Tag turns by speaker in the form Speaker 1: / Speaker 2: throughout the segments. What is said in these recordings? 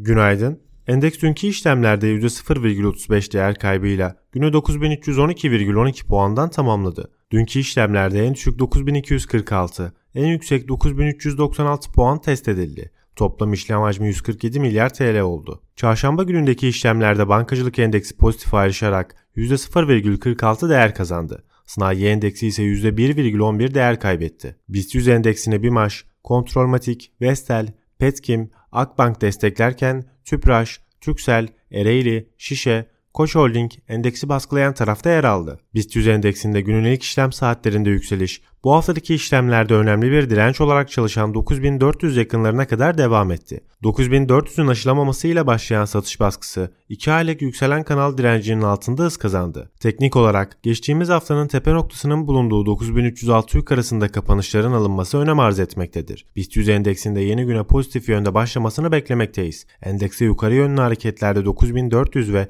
Speaker 1: Günaydın. Endeks dünkü işlemlerde %0,35 değer kaybıyla günü 9312,12 puandan tamamladı. Dünkü işlemlerde en düşük 9246, en yüksek 9396 puan test edildi. Toplam işlem hacmi 147 milyar TL oldu. Çarşamba günündeki işlemlerde bankacılık endeksi pozitif ayrışarak %0,46 değer kazandı. Sanayi endeksi ise %1,11 değer kaybetti. BIST 100 endeksine BİMAŞ, Kontrolmatik, Vestel, Petkim, Akbank desteklerken Tüpraş, Türksel, Ereğli, Şişe, Koç Holding endeksi baskılayan tarafta yer aldı. BIST 100 endeksinde günün ilk işlem saatlerinde yükseliş, bu haftadaki işlemlerde önemli bir direnç olarak çalışan 9400 yakınlarına kadar devam etti. 9400'ün aşılamamasıyla başlayan satış baskısı 2 aylık yükselen kanal direncinin altında hız kazandı. Teknik olarak geçtiğimiz haftanın tepe noktasının bulunduğu 9306 yukarısında kapanışların alınması önem arz etmektedir. BIST 100 endeksinde yeni güne pozitif yönde başlamasını beklemekteyiz. Endekse yukarı yönlü hareketlerde 9400 ve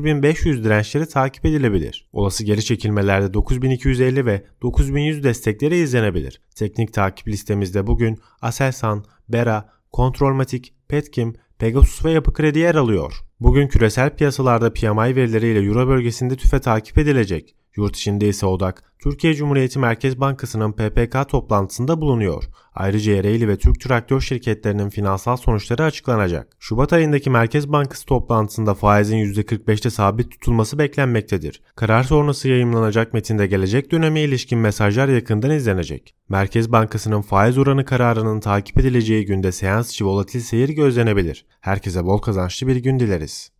Speaker 1: 9500 dirençleri takip edilebilir. Olası geri çekilmelerde 9250 ve 9100 destekleri izlenebilir. Teknik takip listemizde bugün Aselsan, Bera, Kontrolmatik, Petkim, Pegasus ve Yapı Kredi yer alıyor. Bugün küresel piyasalarda PMI verileriyle Euro bölgesinde tüfe takip edilecek. Yurt içinde ise odak Türkiye Cumhuriyeti Merkez Bankası'nın PPK toplantısında bulunuyor. Ayrıca Ereğli ve Türk Traktör şirketlerinin finansal sonuçları açıklanacak. Şubat ayındaki Merkez Bankası toplantısında faizin %45'te sabit tutulması beklenmektedir. Karar sonrası yayımlanacak metinde gelecek döneme ilişkin mesajlar yakından izlenecek. Merkez Bankası'nın faiz oranı kararının takip edileceği günde seans içi volatil seyir gözlenebilir. Herkese bol kazançlı bir gün dileriz.